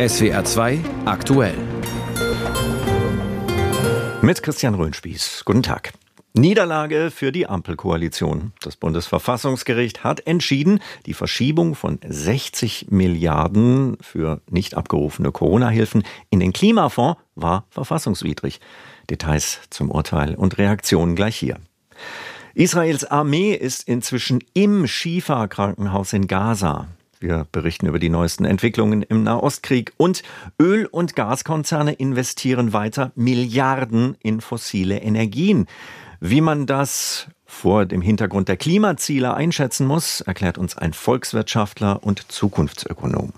SWR 2 aktuell. Mit Christian Röhnspieß. Guten Tag. Niederlage für die Ampelkoalition. Das Bundesverfassungsgericht hat entschieden, die Verschiebung von 60 Milliarden für nicht abgerufene Corona-Hilfen in den Klimafonds war verfassungswidrig. Details zum Urteil und Reaktionen gleich hier. Israels Armee ist inzwischen im Schifa-Krankenhaus in Gaza. Wir berichten über die neuesten Entwicklungen im Nahostkrieg und Öl- und Gaskonzerne investieren weiter Milliarden in fossile Energien. Wie man das vor dem Hintergrund der Klimaziele einschätzen muss, erklärt uns ein Volkswirtschaftler und Zukunftsökonom.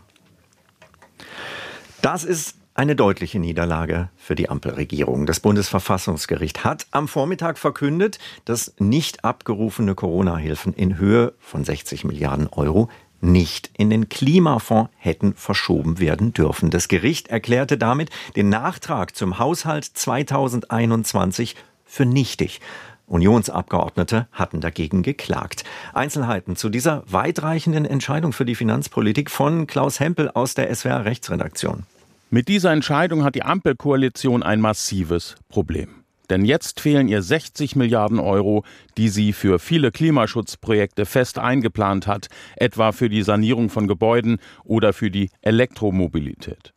Das ist eine deutliche Niederlage für die Ampelregierung. Das Bundesverfassungsgericht hat am Vormittag verkündet, dass nicht abgerufene Corona-Hilfen in Höhe von 60 Milliarden Euro nicht in den Klimafonds hätten verschoben werden dürfen. Das Gericht erklärte damit den Nachtrag zum Haushalt 2021 für nichtig. Unionsabgeordnete hatten dagegen geklagt. Einzelheiten zu dieser weitreichenden Entscheidung für die Finanzpolitik von Klaus Hempel aus der SWR Rechtsredaktion. Mit dieser Entscheidung hat die Ampelkoalition ein massives Problem. Denn jetzt fehlen ihr 60 Milliarden Euro, die sie für viele Klimaschutzprojekte fest eingeplant hat, etwa für die Sanierung von Gebäuden oder für die Elektromobilität.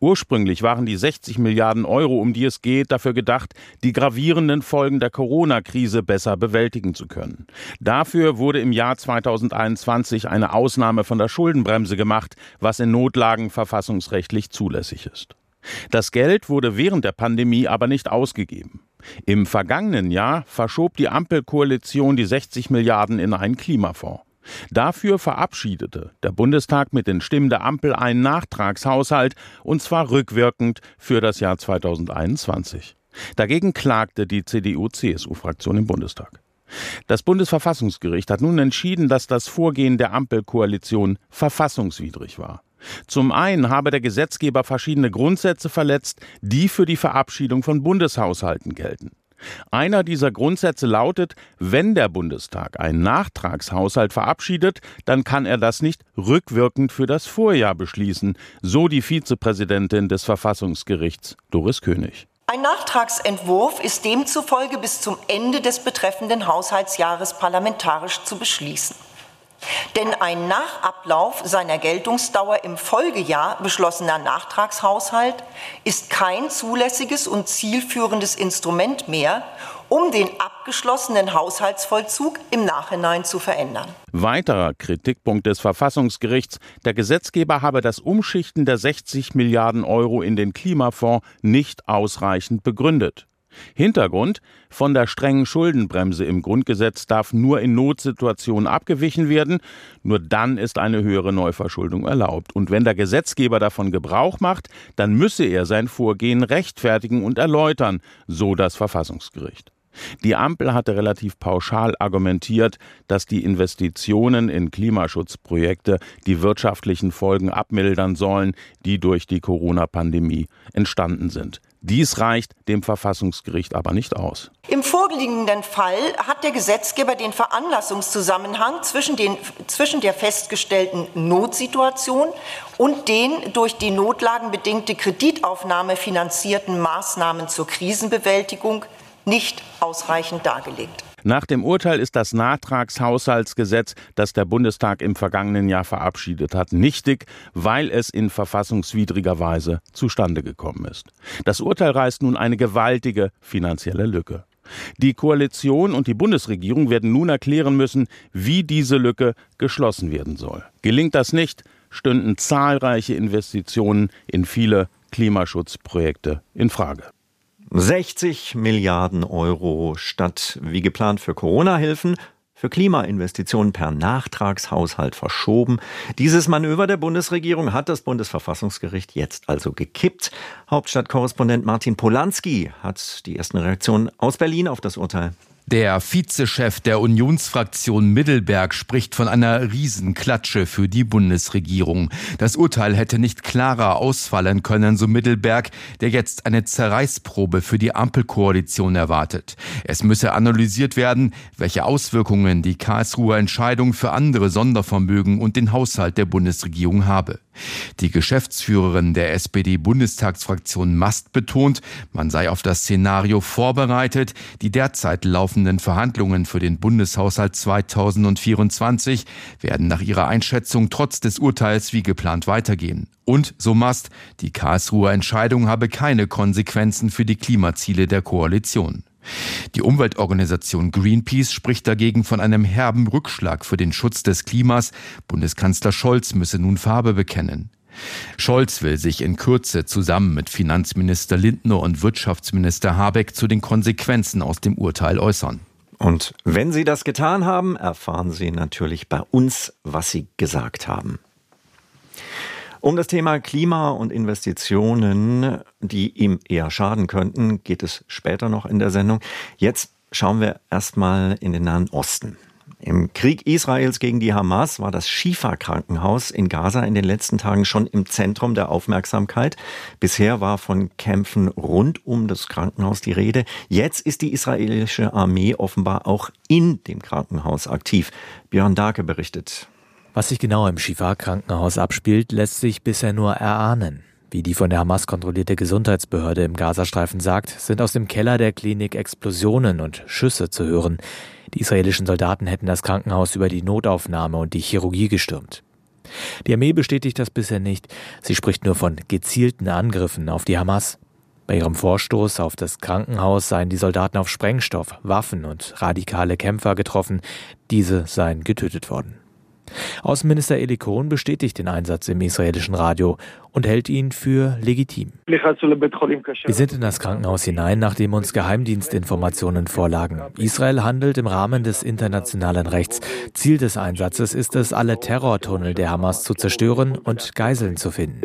Ursprünglich waren die 60 Milliarden Euro, um die es geht, dafür gedacht, die gravierenden Folgen der Corona-Krise besser bewältigen zu können. Dafür wurde im Jahr 2021 eine Ausnahme von der Schuldenbremse gemacht, was in Notlagen verfassungsrechtlich zulässig ist. Das Geld wurde während der Pandemie aber nicht ausgegeben. Im vergangenen Jahr verschob die Ampelkoalition die 60 Milliarden in einen Klimafonds. Dafür verabschiedete der Bundestag mit den Stimmen der Ampel einen Nachtragshaushalt, und zwar rückwirkend für das Jahr 2021. Dagegen klagte die CDU-CSU-Fraktion im Bundestag. Das Bundesverfassungsgericht hat nun entschieden, dass das Vorgehen der Ampelkoalition verfassungswidrig war. Zum einen habe der Gesetzgeber verschiedene Grundsätze verletzt, die für die Verabschiedung von Bundeshaushalten gelten. Einer dieser Grundsätze lautet, wenn der Bundestag einen Nachtragshaushalt verabschiedet, dann kann er das nicht rückwirkend für das Vorjahr beschließen, so die Vizepräsidentin des Verfassungsgerichts Doris König. Ein Nachtragsentwurf ist demzufolge bis zum Ende des betreffenden Haushaltsjahres parlamentarisch zu beschließen. Denn ein nach Ablauf seiner Geltungsdauer im Folgejahr beschlossener Nachtragshaushalt ist kein zulässiges und zielführendes Instrument mehr, um den abgeschlossenen Haushaltsvollzug im Nachhinein zu verändern. Weiterer Kritikpunkt des Verfassungsgerichts, der Gesetzgeber habe das Umschichten der 60 Milliarden Euro in den Klimafonds nicht ausreichend begründet. Hintergrund von der strengen Schuldenbremse im Grundgesetz darf nur in Notsituationen abgewichen werden, nur dann ist eine höhere Neuverschuldung erlaubt. Und wenn der Gesetzgeber davon Gebrauch macht, dann müsse er sein Vorgehen rechtfertigen und erläutern, so das Verfassungsgericht. Die Ampel hatte relativ pauschal argumentiert, dass die Investitionen in Klimaschutzprojekte die wirtschaftlichen Folgen abmildern sollen, die durch die Corona-Pandemie entstanden sind. Dies reicht dem Verfassungsgericht aber nicht aus. Im vorliegenden Fall hat der Gesetzgeber den Veranlassungszusammenhang zwischen, den, zwischen der festgestellten Notsituation und den durch die notlagenbedingte Kreditaufnahme finanzierten Maßnahmen zur Krisenbewältigung nicht ausreichend dargelegt. Nach dem Urteil ist das Nachtragshaushaltsgesetz, das der Bundestag im vergangenen Jahr verabschiedet hat, nichtig, weil es in verfassungswidriger Weise zustande gekommen ist. Das Urteil reißt nun eine gewaltige finanzielle Lücke. Die Koalition und die Bundesregierung werden nun erklären müssen, wie diese Lücke geschlossen werden soll. Gelingt das nicht, stünden zahlreiche Investitionen in viele Klimaschutzprojekte in Frage. 60 Milliarden Euro statt wie geplant für Corona-Hilfen für Klimainvestitionen per Nachtragshaushalt verschoben. Dieses Manöver der Bundesregierung hat das Bundesverfassungsgericht jetzt also gekippt. Hauptstadtkorrespondent Martin Polanski hat die ersten Reaktionen aus Berlin auf das Urteil. Der Vizechef der Unionsfraktion Mittelberg spricht von einer Riesenklatsche für die Bundesregierung. Das Urteil hätte nicht klarer ausfallen können, so Mittelberg, der jetzt eine Zerreißprobe für die Ampelkoalition erwartet. Es müsse analysiert werden, welche Auswirkungen die Karlsruher Entscheidung für andere Sondervermögen und den Haushalt der Bundesregierung habe. Die Geschäftsführerin der SPD-Bundestagsfraktion Mast betont, man sei auf das Szenario vorbereitet. Die derzeit laufenden Verhandlungen für den Bundeshaushalt 2024 werden nach ihrer Einschätzung trotz des Urteils wie geplant weitergehen. Und, so Mast, die Karlsruher Entscheidung habe keine Konsequenzen für die Klimaziele der Koalition. Die Umweltorganisation Greenpeace spricht dagegen von einem herben Rückschlag für den Schutz des Klimas. Bundeskanzler Scholz müsse nun Farbe bekennen. Scholz will sich in Kürze zusammen mit Finanzminister Lindner und Wirtschaftsminister Habeck zu den Konsequenzen aus dem Urteil äußern. Und wenn Sie das getan haben, erfahren Sie natürlich bei uns, was Sie gesagt haben. Um das Thema Klima und Investitionen, die ihm eher schaden könnten, geht es später noch in der Sendung. Jetzt schauen wir erstmal in den Nahen Osten. Im Krieg Israels gegen die Hamas war das Shifa-Krankenhaus in Gaza in den letzten Tagen schon im Zentrum der Aufmerksamkeit. Bisher war von Kämpfen rund um das Krankenhaus die Rede. Jetzt ist die israelische Armee offenbar auch in dem Krankenhaus aktiv. Björn Darke berichtet. Was sich genau im Shifa-Krankenhaus abspielt, lässt sich bisher nur erahnen. Wie die von der Hamas kontrollierte Gesundheitsbehörde im Gazastreifen sagt, sind aus dem Keller der Klinik Explosionen und Schüsse zu hören. Die israelischen Soldaten hätten das Krankenhaus über die Notaufnahme und die Chirurgie gestürmt. Die Armee bestätigt das bisher nicht. Sie spricht nur von gezielten Angriffen auf die Hamas. Bei ihrem Vorstoß auf das Krankenhaus seien die Soldaten auf Sprengstoff, Waffen und radikale Kämpfer getroffen. Diese seien getötet worden. Außenminister Eli Cohen bestätigt den Einsatz im israelischen Radio und hält ihn für legitim. Wir sind in das Krankenhaus hinein, nachdem uns Geheimdienstinformationen vorlagen. Israel handelt im Rahmen des internationalen Rechts. Ziel des Einsatzes ist es, alle Terrortunnel der Hamas zu zerstören und Geiseln zu finden.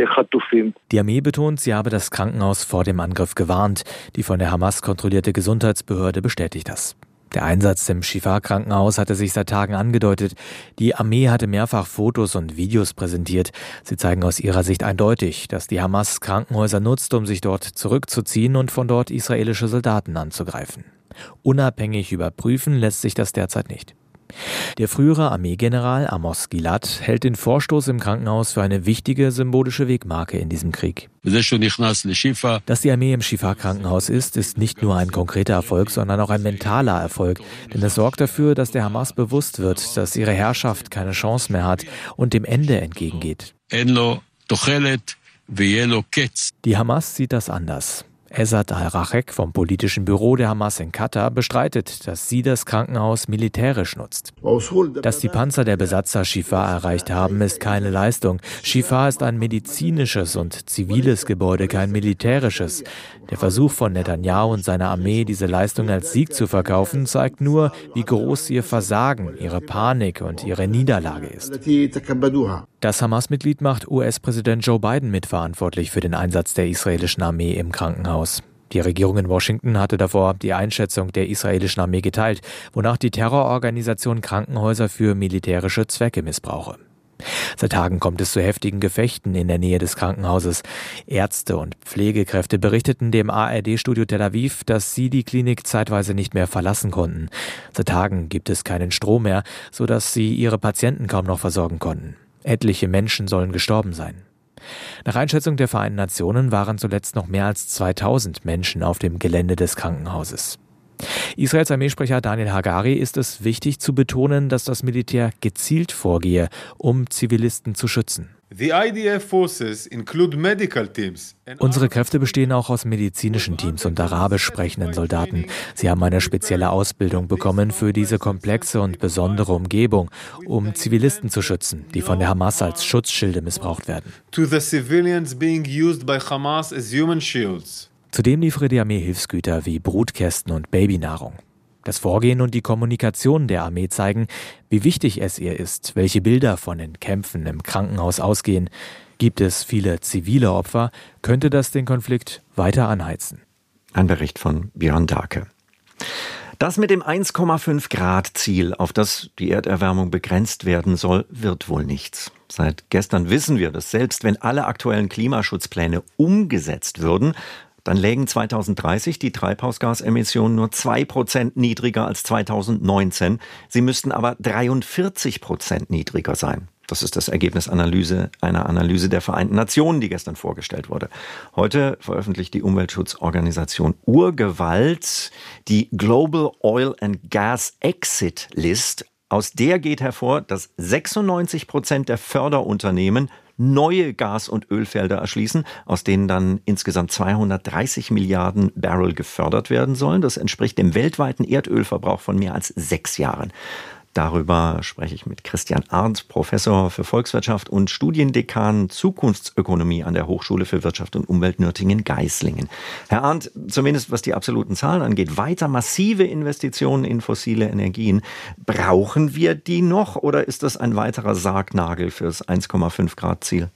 Die Armee betont, sie habe das Krankenhaus vor dem Angriff gewarnt. Die von der Hamas kontrollierte Gesundheitsbehörde bestätigt das. Der Einsatz im Shifa-Krankenhaus hatte sich seit Tagen angedeutet. Die Armee hatte mehrfach Fotos und Videos präsentiert. Sie zeigen aus ihrer Sicht eindeutig, dass die Hamas Krankenhäuser nutzt, um sich dort zurückzuziehen und von dort israelische Soldaten anzugreifen. Unabhängig überprüfen lässt sich das derzeit nicht. Der frühere Armeegeneral Amos Gilad hält den Vorstoß im Krankenhaus für eine wichtige symbolische Wegmarke in diesem Krieg. Dass die Armee im Shifa-Krankenhaus ist, ist nicht nur ein konkreter Erfolg, sondern auch ein mentaler Erfolg. Denn es sorgt dafür, dass der Hamas bewusst wird, dass ihre Herrschaft keine Chance mehr hat und dem Ende entgegengeht. Die Hamas sieht das anders. Esad al-Rachek vom politischen Büro der Hamas in Katar bestreitet, dass sie das Krankenhaus militärisch nutzt. Dass die Panzer der Besatzer Shifa erreicht haben, ist keine Leistung. Shifa ist ein medizinisches und ziviles Gebäude, kein militärisches. Der Versuch von Netanyahu und seiner Armee, diese Leistung als Sieg zu verkaufen, zeigt nur, wie groß ihr Versagen, ihre Panik und ihre Niederlage ist. Das Hamas-Mitglied macht US-Präsident Joe Biden mitverantwortlich für den Einsatz der israelischen Armee im Krankenhaus aus. Die Regierung in Washington hatte davor die Einschätzung der israelischen Armee geteilt, wonach die Terrororganisation Krankenhäuser für militärische Zwecke missbrauche. Seit Tagen kommt es zu heftigen Gefechten in der Nähe des Krankenhauses. Ärzte und Pflegekräfte berichteten dem ARD-Studio Tel Aviv, dass sie die Klinik zeitweise nicht mehr verlassen konnten. Seit Tagen gibt es keinen Strom mehr, sodass sie ihre Patienten kaum noch versorgen konnten. Etliche Menschen sollen gestorben sein. Nach Einschätzung der Vereinten Nationen waren zuletzt noch mehr als 2000 Menschen auf dem Gelände des Krankenhauses. Israels Armeesprecher Daniel Hagari ist es wichtig zu betonen, dass das Militär gezielt vorgehe, um Zivilisten zu schützen. Unsere Kräfte bestehen auch aus medizinischen Teams und arabisch sprechenden Soldaten. Sie haben eine spezielle Ausbildung bekommen für diese komplexe und besondere Umgebung, um Zivilisten zu schützen, die von der Hamas als Schutzschilde missbraucht werden. Zudem liefere die Armee Hilfsgüter wie Brutkästen und Babynahrung. Das Vorgehen und die Kommunikation der Armee zeigen, wie wichtig es ihr ist, welche Bilder von den Kämpfen im Krankenhaus ausgehen. Gibt es viele zivile Opfer, könnte das den Konflikt weiter anheizen. Ein Bericht von Björn Darke. Das mit dem 1,5 Grad Ziel, auf das die Erderwärmung begrenzt werden soll, wird wohl nichts. Seit gestern wissen wir, dass selbst wenn alle aktuellen Klimaschutzpläne umgesetzt würden, dann lägen 2030 die Treibhausgasemissionen nur 2% niedriger als 2019. Sie müssten aber 43% niedriger sein. Das ist das Ergebnis Analyse, einer Analyse der Vereinten Nationen, die gestern vorgestellt wurde. Heute veröffentlicht die Umweltschutzorganisation Urgewalt die Global Oil and Gas Exit List. Aus der geht hervor, dass 96 Prozent der Förderunternehmen neue Gas- und Ölfelder erschließen, aus denen dann insgesamt 230 Milliarden Barrel gefördert werden sollen. Das entspricht dem weltweiten Erdölverbrauch von mehr als sechs Jahren. Darüber spreche ich mit Christian Arndt, Professor für Volkswirtschaft und Studiendekan Zukunftsökonomie an der Hochschule für Wirtschaft und Umwelt Nürtingen-Geislingen. Herr Arndt, zumindest was die absoluten Zahlen angeht, weiter massive Investitionen in fossile Energien. Brauchen wir die noch oder ist das ein weiterer Sargnagel fürs 1,5 Grad Ziel?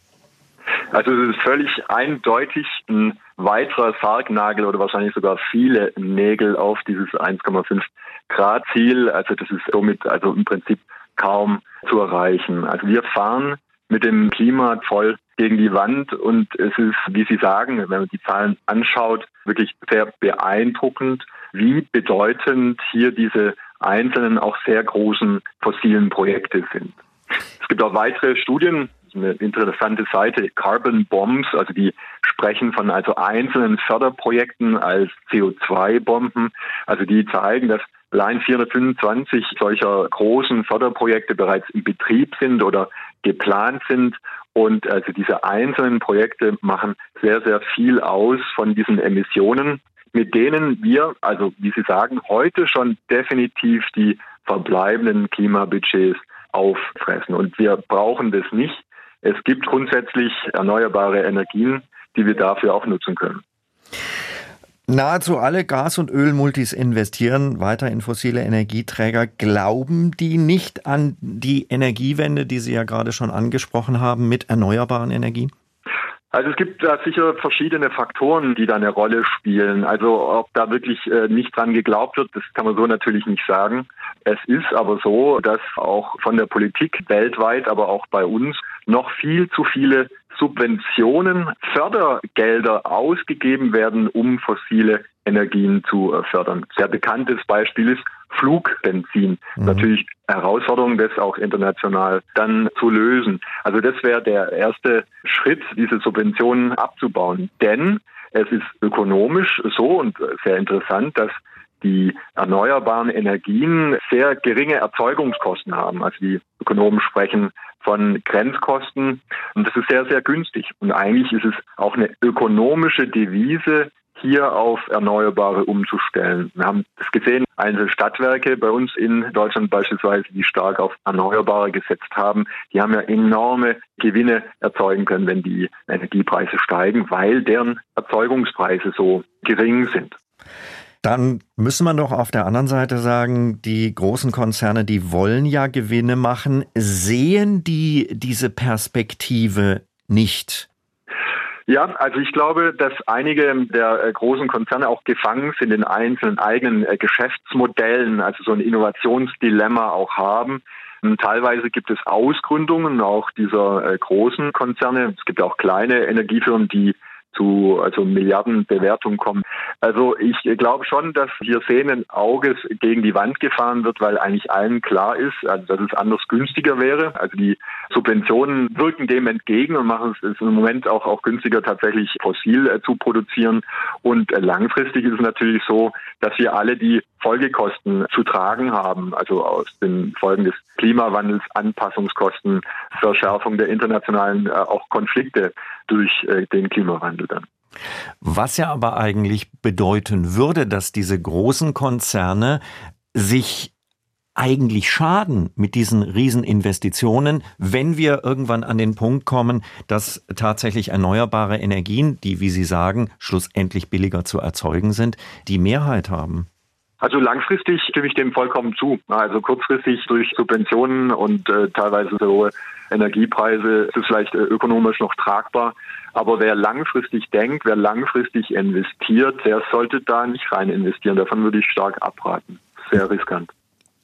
Also es ist völlig eindeutig ein weiterer Sargnagel oder wahrscheinlich sogar viele Nägel auf dieses 1,5 Grad Ziel. Also das ist somit also im Prinzip kaum zu erreichen. Also wir fahren mit dem Klima voll gegen die Wand und es ist, wie Sie sagen, wenn man die Zahlen anschaut, wirklich sehr beeindruckend, wie bedeutend hier diese einzelnen, auch sehr großen fossilen Projekte sind. Es gibt auch weitere Studien, eine interessante Seite, Carbon Bombs, also die sprechen von also einzelnen Förderprojekten als CO2-Bomben. Also die zeigen, dass allein 425 solcher großen Förderprojekte bereits in Betrieb sind oder geplant sind. Und also diese einzelnen Projekte machen sehr, sehr viel aus von diesen Emissionen, mit denen wir, also wie Sie sagen, heute schon definitiv die verbleibenden Klimabudgets auffressen. Und wir brauchen das nicht. Es gibt grundsätzlich erneuerbare Energien, die wir dafür auch nutzen können. Nahezu alle Gas- und Ölmultis investieren weiter in fossile Energieträger. Glauben die nicht an die Energiewende, die Sie ja gerade schon angesprochen haben, mit erneuerbaren Energien? Also es gibt da sicher verschiedene Faktoren, die da eine Rolle spielen. Also ob da wirklich äh, nicht dran geglaubt wird, das kann man so natürlich nicht sagen. Es ist aber so, dass auch von der Politik weltweit, aber auch bei uns noch viel zu viele Subventionen, Fördergelder ausgegeben werden, um fossile Energien zu äh, fördern. Sehr bekanntes Beispiel ist Flugbenzin. Mhm. Natürlich Herausforderung, das auch international dann zu lösen. Also das wäre der erste Schritt, diese Subventionen abzubauen. Denn es ist ökonomisch so und sehr interessant, dass die erneuerbaren Energien sehr geringe Erzeugungskosten haben. Also die Ökonomen sprechen von Grenzkosten und das ist sehr, sehr günstig. Und eigentlich ist es auch eine ökonomische Devise, hier auf Erneuerbare umzustellen. Wir haben es gesehen, einzelne Stadtwerke bei uns in Deutschland beispielsweise, die stark auf Erneuerbare gesetzt haben, die haben ja enorme Gewinne erzeugen können, wenn die Energiepreise steigen, weil deren Erzeugungspreise so gering sind. Dann müssen wir doch auf der anderen Seite sagen, die großen Konzerne, die wollen ja Gewinne machen. Sehen die diese Perspektive nicht? Ja, also ich glaube, dass einige der äh, großen Konzerne auch gefangen sind in einzelnen eigenen äh, Geschäftsmodellen, also so ein Innovationsdilemma auch haben. Teilweise gibt es Ausgründungen auch dieser äh, großen Konzerne. Es gibt auch kleine Energiefirmen, die zu also Milliardenbewertungen kommen. Also ich glaube schon, dass hier sehenden Auges gegen die Wand gefahren wird, weil eigentlich allen klar ist, also dass es anders günstiger wäre. Also die Subventionen wirken dem entgegen und machen es im Moment auch, auch günstiger, tatsächlich fossil äh, zu produzieren. Und äh, langfristig ist es natürlich so, dass wir alle die Folgekosten zu tragen haben, also aus den Folgen des Klimawandels, Anpassungskosten, Verschärfung der internationalen äh, auch Konflikte durch äh, den Klimawandel dann. Was ja aber eigentlich bedeuten würde, dass diese großen Konzerne sich eigentlich schaden mit diesen Rieseninvestitionen, wenn wir irgendwann an den Punkt kommen, dass tatsächlich erneuerbare Energien, die, wie Sie sagen, schlussendlich billiger zu erzeugen sind, die Mehrheit haben? Also langfristig stimme ich dem vollkommen zu. Also kurzfristig durch Subventionen und äh, teilweise so hohe Energiepreise ist es vielleicht äh, ökonomisch noch tragbar. Aber wer langfristig denkt, wer langfristig investiert, der sollte da nicht rein investieren. Davon würde ich stark abraten. sehr riskant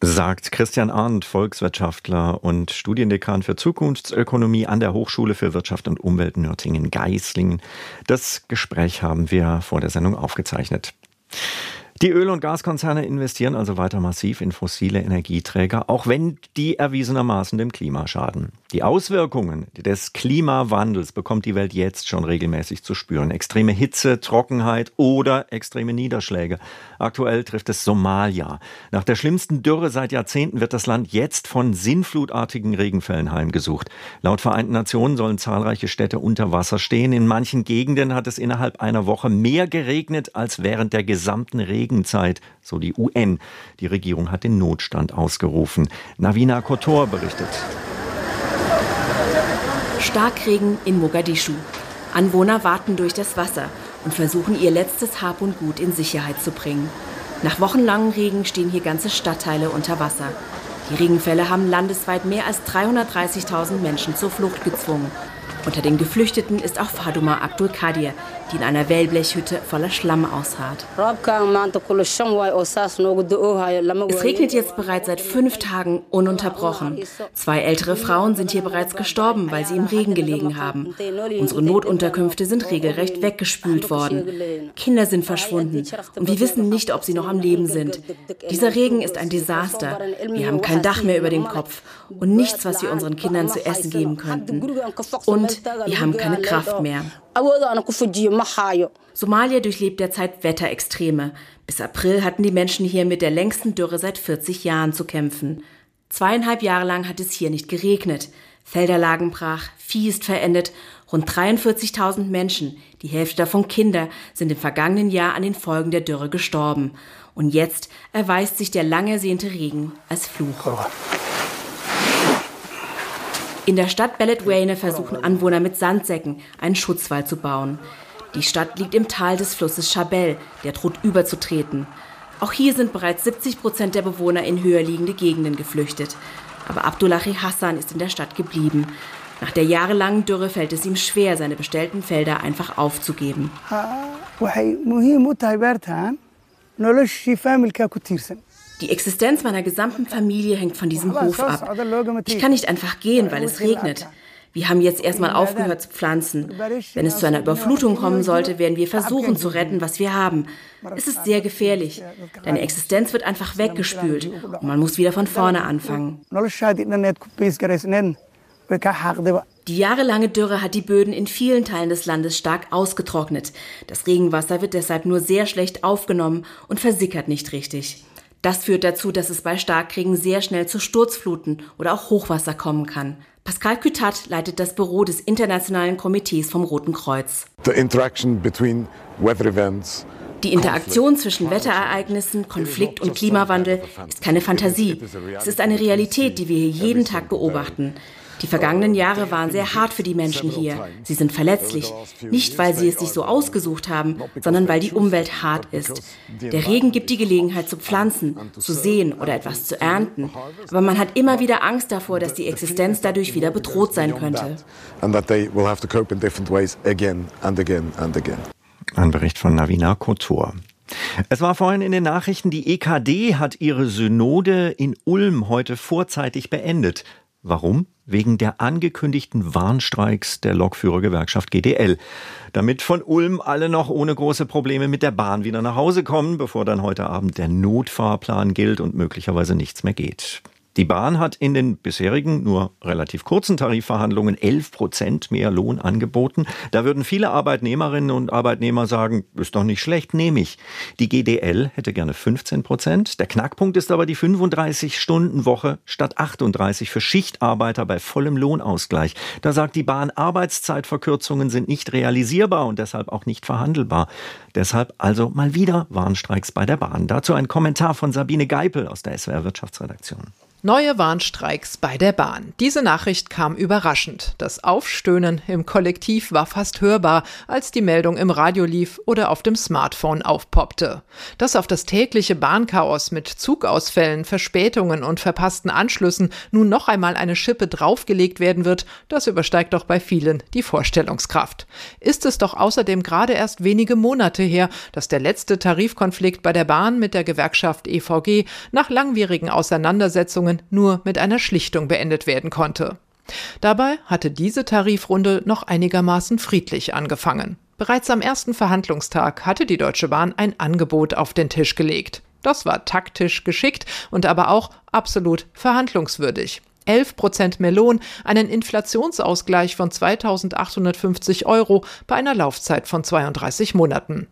sagt Christian Arndt, Volkswirtschaftler und Studiendekan für Zukunftsökonomie an der Hochschule für Wirtschaft und Umwelt Nürtingen-Geislingen. Das Gespräch haben wir vor der Sendung aufgezeichnet. Die Öl- und Gaskonzerne investieren also weiter massiv in fossile Energieträger, auch wenn die erwiesenermaßen dem Klima schaden. Die Auswirkungen des Klimawandels bekommt die Welt jetzt schon regelmäßig zu spüren. Extreme Hitze, Trockenheit oder extreme Niederschläge. Aktuell trifft es Somalia. Nach der schlimmsten Dürre seit Jahrzehnten wird das Land jetzt von sinnflutartigen Regenfällen heimgesucht. Laut Vereinten Nationen sollen zahlreiche Städte unter Wasser stehen. In manchen Gegenden hat es innerhalb einer Woche mehr geregnet als während der gesamten Regen Regenzeit, so die UN. Die Regierung hat den Notstand ausgerufen. Navina Kotor berichtet. Starkregen in Mogadischu. Anwohner warten durch das Wasser und versuchen ihr letztes Hab und Gut in Sicherheit zu bringen. Nach wochenlangem Regen stehen hier ganze Stadtteile unter Wasser. Die Regenfälle haben landesweit mehr als 330.000 Menschen zur Flucht gezwungen. Unter den Geflüchteten ist auch Faduma Abdul Kadir, die in einer Wellblechhütte voller Schlamm ausharrt. Es regnet jetzt bereits seit fünf Tagen ununterbrochen. Zwei ältere Frauen sind hier bereits gestorben, weil sie im Regen gelegen haben. Unsere Notunterkünfte sind regelrecht weggespült worden. Kinder sind verschwunden und wir wissen nicht, ob sie noch am Leben sind. Dieser Regen ist ein Desaster. Wir haben kein Dach mehr über dem Kopf und nichts, was wir unseren Kindern zu essen geben könnten. Und wir haben keine Kraft mehr. Somalia durchlebt derzeit Wetterextreme. Bis April hatten die Menschen hier mit der längsten Dürre seit 40 Jahren zu kämpfen. Zweieinhalb Jahre lang hat es hier nicht geregnet. Felder lagen brach, Vieh ist verendet. Rund 43.000 Menschen, die Hälfte davon Kinder, sind im vergangenen Jahr an den Folgen der Dürre gestorben. Und jetzt erweist sich der lang ersehnte Regen als Fluch. In der Stadt Beledweyne versuchen Anwohner mit Sandsäcken einen Schutzwall zu bauen. Die Stadt liegt im Tal des Flusses Chabelle, der droht überzutreten. Auch hier sind bereits 70 Prozent der Bewohner in höher liegende Gegenden geflüchtet. Aber Abdullahi Hassan ist in der Stadt geblieben. Nach der jahrelangen Dürre fällt es ihm schwer, seine bestellten Felder einfach aufzugeben. Die Existenz meiner gesamten Familie hängt von diesem Hof ab. Ich kann nicht einfach gehen, weil es regnet. Wir haben jetzt erstmal aufgehört zu pflanzen. Wenn es zu einer Überflutung kommen sollte, werden wir versuchen zu retten, was wir haben. Es ist sehr gefährlich. Deine Existenz wird einfach weggespült und man muss wieder von vorne anfangen. Die jahrelange Dürre hat die Böden in vielen Teilen des Landes stark ausgetrocknet. Das Regenwasser wird deshalb nur sehr schlecht aufgenommen und versickert nicht richtig. Das führt dazu, dass es bei Starkregen sehr schnell zu Sturzfluten oder auch Hochwasser kommen kann. Pascal Cutat leitet das Büro des Internationalen Komitees vom Roten Kreuz. Die Interaktion zwischen Wetterereignissen, Konflikt und Klimawandel ist keine Fantasie. Es ist eine Realität, die wir hier jeden Tag beobachten. Die vergangenen Jahre waren sehr hart für die Menschen hier. Sie sind verletzlich. Nicht, weil sie es sich so ausgesucht haben, sondern weil die Umwelt hart ist. Der Regen gibt die Gelegenheit zu pflanzen, zu sehen oder etwas zu ernten. Aber man hat immer wieder Angst davor, dass die Existenz dadurch wieder bedroht sein könnte. Ein Bericht von Navina Kotor. Es war vorhin in den Nachrichten, die EKD hat ihre Synode in Ulm heute vorzeitig beendet. Warum? Wegen der angekündigten Warnstreiks der Lokführergewerkschaft GDL. Damit von Ulm alle noch ohne große Probleme mit der Bahn wieder nach Hause kommen, bevor dann heute Abend der Notfahrplan gilt und möglicherweise nichts mehr geht. Die Bahn hat in den bisherigen nur relativ kurzen Tarifverhandlungen 11 Prozent mehr Lohn angeboten. Da würden viele Arbeitnehmerinnen und Arbeitnehmer sagen, ist doch nicht schlecht, nehme ich. Die GDL hätte gerne 15 Prozent. Der Knackpunkt ist aber die 35-Stunden-Woche statt 38 für Schichtarbeiter bei vollem Lohnausgleich. Da sagt die Bahn, Arbeitszeitverkürzungen sind nicht realisierbar und deshalb auch nicht verhandelbar. Deshalb also mal wieder Warnstreiks bei der Bahn. Dazu ein Kommentar von Sabine Geipel aus der SWR Wirtschaftsredaktion. Neue Warnstreiks bei der Bahn. Diese Nachricht kam überraschend. Das Aufstöhnen im Kollektiv war fast hörbar, als die Meldung im Radio lief oder auf dem Smartphone aufpoppte. Dass auf das tägliche Bahnchaos mit Zugausfällen, Verspätungen und verpassten Anschlüssen nun noch einmal eine Schippe draufgelegt werden wird, das übersteigt doch bei vielen die Vorstellungskraft. Ist es doch außerdem gerade erst wenige Monate her, dass der letzte Tarifkonflikt bei der Bahn mit der Gewerkschaft EVG nach langwierigen Auseinandersetzungen Verhandlungen nur mit einer Schlichtung beendet werden konnte. Dabei hatte diese Tarifrunde noch einigermaßen friedlich angefangen. Bereits am ersten Verhandlungstag hatte die Deutsche Bahn ein Angebot auf den Tisch gelegt. Das war taktisch geschickt und aber auch absolut verhandlungswürdig. 11 Prozent mehr Lohn, einen Inflationsausgleich von 2850 Euro bei einer Laufzeit von 32 Monaten.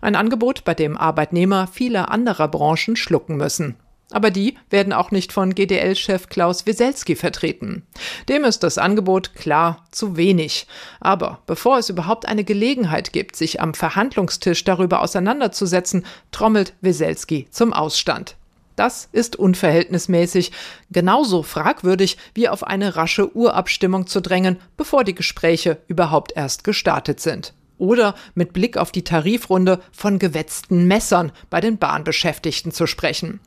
Ein Angebot, bei dem Arbeitnehmer vieler anderer Branchen schlucken müssen. Aber die werden auch nicht von GDL-Chef Klaus Wieselski vertreten. Dem ist das Angebot klar zu wenig. Aber bevor es überhaupt eine Gelegenheit gibt, sich am Verhandlungstisch darüber auseinanderzusetzen, trommelt Wieselski zum Ausstand. Das ist unverhältnismäßig, genauso fragwürdig wie auf eine rasche Urabstimmung zu drängen, bevor die Gespräche überhaupt erst gestartet sind. Oder mit Blick auf die Tarifrunde von gewetzten Messern bei den Bahnbeschäftigten zu sprechen.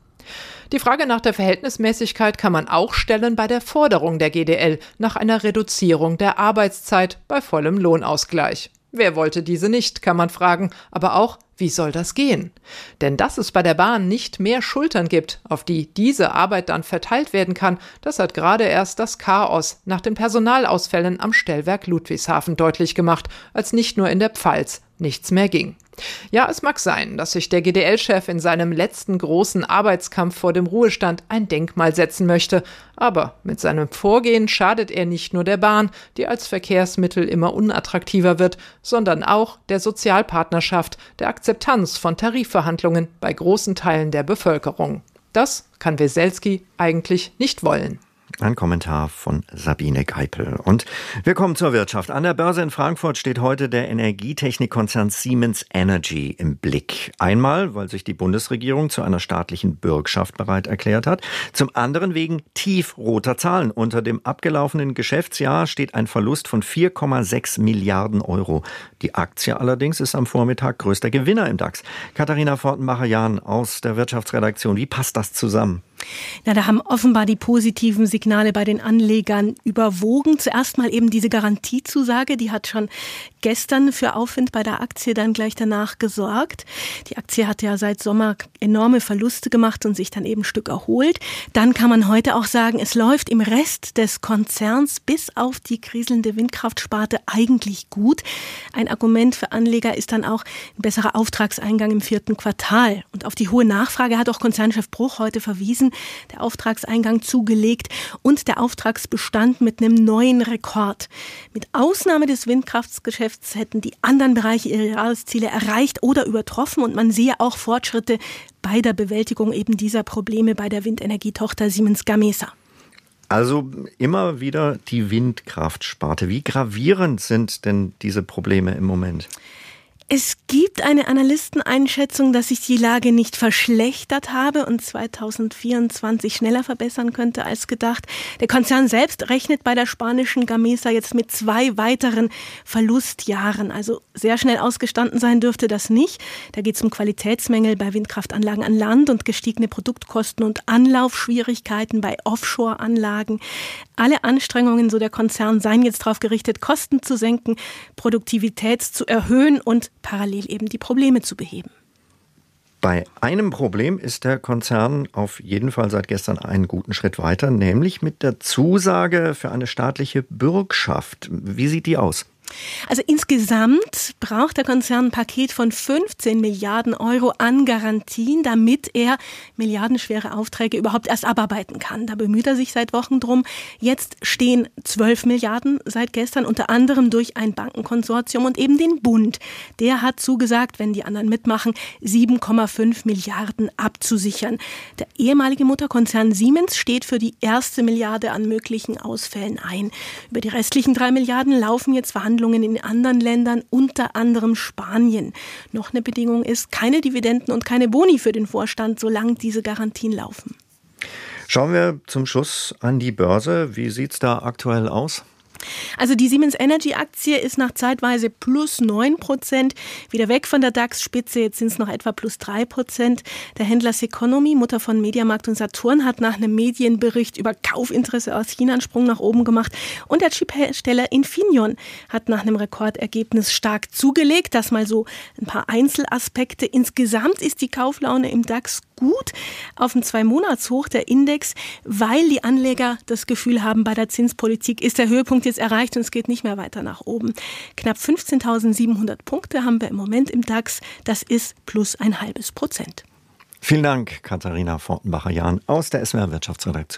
Die Frage nach der Verhältnismäßigkeit kann man auch stellen bei der Forderung der GDL nach einer Reduzierung der Arbeitszeit bei vollem Lohnausgleich. Wer wollte diese nicht, kann man fragen, aber auch, wie soll das gehen? Denn dass es bei der Bahn nicht mehr Schultern gibt, auf die diese Arbeit dann verteilt werden kann, das hat gerade erst das Chaos nach den Personalausfällen am Stellwerk Ludwigshafen deutlich gemacht, als nicht nur in der Pfalz nichts mehr ging. Ja, es mag sein, dass sich der GDL-Chef in seinem letzten großen Arbeitskampf vor dem Ruhestand ein Denkmal setzen möchte, aber mit seinem Vorgehen schadet er nicht nur der Bahn, die als Verkehrsmittel immer unattraktiver wird, sondern auch der Sozialpartnerschaft, der Akzeptanz von Tarifverhandlungen bei großen Teilen der Bevölkerung. Das kann Weselski eigentlich nicht wollen. Ein Kommentar von Sabine Geipel. Und wir kommen zur Wirtschaft. An der Börse in Frankfurt steht heute der Energietechnikkonzern Siemens Energy im Blick. Einmal, weil sich die Bundesregierung zu einer staatlichen Bürgschaft bereit erklärt hat. Zum anderen wegen tiefroter Zahlen. Unter dem abgelaufenen Geschäftsjahr steht ein Verlust von 4,6 Milliarden Euro. Die Aktie allerdings ist am Vormittag größter Gewinner im DAX. Katharina Fortenmacher-Jahn aus der Wirtschaftsredaktion. Wie passt das zusammen? Na, da haben offenbar die positiven Signale bei den Anlegern überwogen. Zuerst mal eben diese Garantiezusage, die hat schon gestern für Aufwind bei der Aktie dann gleich danach gesorgt. Die Aktie hat ja seit Sommer enorme Verluste gemacht und sich dann eben ein Stück erholt. Dann kann man heute auch sagen, es läuft im Rest des Konzerns bis auf die kriselnde Windkraftsparte eigentlich gut. Ein Argument für Anleger ist dann auch ein besserer Auftragseingang im vierten Quartal. Und auf die hohe Nachfrage hat auch Konzernchef Bruch heute verwiesen, der Auftragseingang zugelegt und der Auftragsbestand mit einem neuen Rekord. Mit Ausnahme des Windkraftsgeschäfts Geschäfts hätten die anderen Bereiche ihre Jahresziele erreicht oder übertroffen und man sehe auch Fortschritte bei der Bewältigung eben dieser Probleme bei der Windenergietochter Siemens Gamesa. Also immer wieder die Windkraftsparte. Wie gravierend sind denn diese Probleme im Moment? Es gibt eine Analysteneinschätzung, dass sich die Lage nicht verschlechtert habe und 2024 schneller verbessern könnte als gedacht. Der Konzern selbst rechnet bei der spanischen Gamesa jetzt mit zwei weiteren Verlustjahren. Also sehr schnell ausgestanden sein dürfte das nicht. Da geht es um Qualitätsmängel bei Windkraftanlagen an Land und gestiegene Produktkosten und Anlaufschwierigkeiten bei Offshore-Anlagen. Alle Anstrengungen, so der Konzern, seien jetzt darauf gerichtet, Kosten zu senken, Produktivität zu erhöhen und parallel eben die Probleme zu beheben. Bei einem Problem ist der Konzern auf jeden Fall seit gestern einen guten Schritt weiter, nämlich mit der Zusage für eine staatliche Bürgschaft. Wie sieht die aus? Also insgesamt braucht der Konzern ein Paket von 15 Milliarden Euro an Garantien, damit er milliardenschwere Aufträge überhaupt erst abarbeiten kann. Da bemüht er sich seit Wochen drum. Jetzt stehen 12 Milliarden seit gestern, unter anderem durch ein Bankenkonsortium und eben den Bund. Der hat zugesagt, wenn die anderen mitmachen, 7,5 Milliarden abzusichern. Der ehemalige Mutterkonzern Siemens steht für die erste Milliarde an möglichen Ausfällen ein. Über die restlichen drei Milliarden laufen jetzt Verhandlungen Verhandlungen in anderen Ländern, unter anderem Spanien. Noch eine Bedingung ist keine Dividenden und keine Boni für den Vorstand, solange diese Garantien laufen. Schauen wir zum Schluss an die Börse. Wie sieht es da aktuell aus? Also die Siemens Energy Aktie ist nach zeitweise plus 9 Prozent wieder weg von der DAX-Spitze. Jetzt sind es noch etwa plus 3 Prozent. Der Händler Seconomy, Mutter von Mediamarkt und Saturn, hat nach einem Medienbericht über Kaufinteresse aus China einen Sprung nach oben gemacht. Und der Chiphersteller Infineon hat nach einem Rekordergebnis stark zugelegt. Das mal so ein paar Einzelaspekte. Insgesamt ist die Kauflaune im DAX gut auf dem Zwei-Monats-Hoch der Index, weil die Anleger das Gefühl haben, bei der Zinspolitik ist der Höhepunkt jetzt erreicht und es geht nicht mehr weiter nach oben. Knapp 15.700 Punkte haben wir im Moment im DAX. Das ist plus ein halbes Prozent. Vielen Dank, Katharina Fortenbacher-Jahn aus der SWR Wirtschaftsredaktion.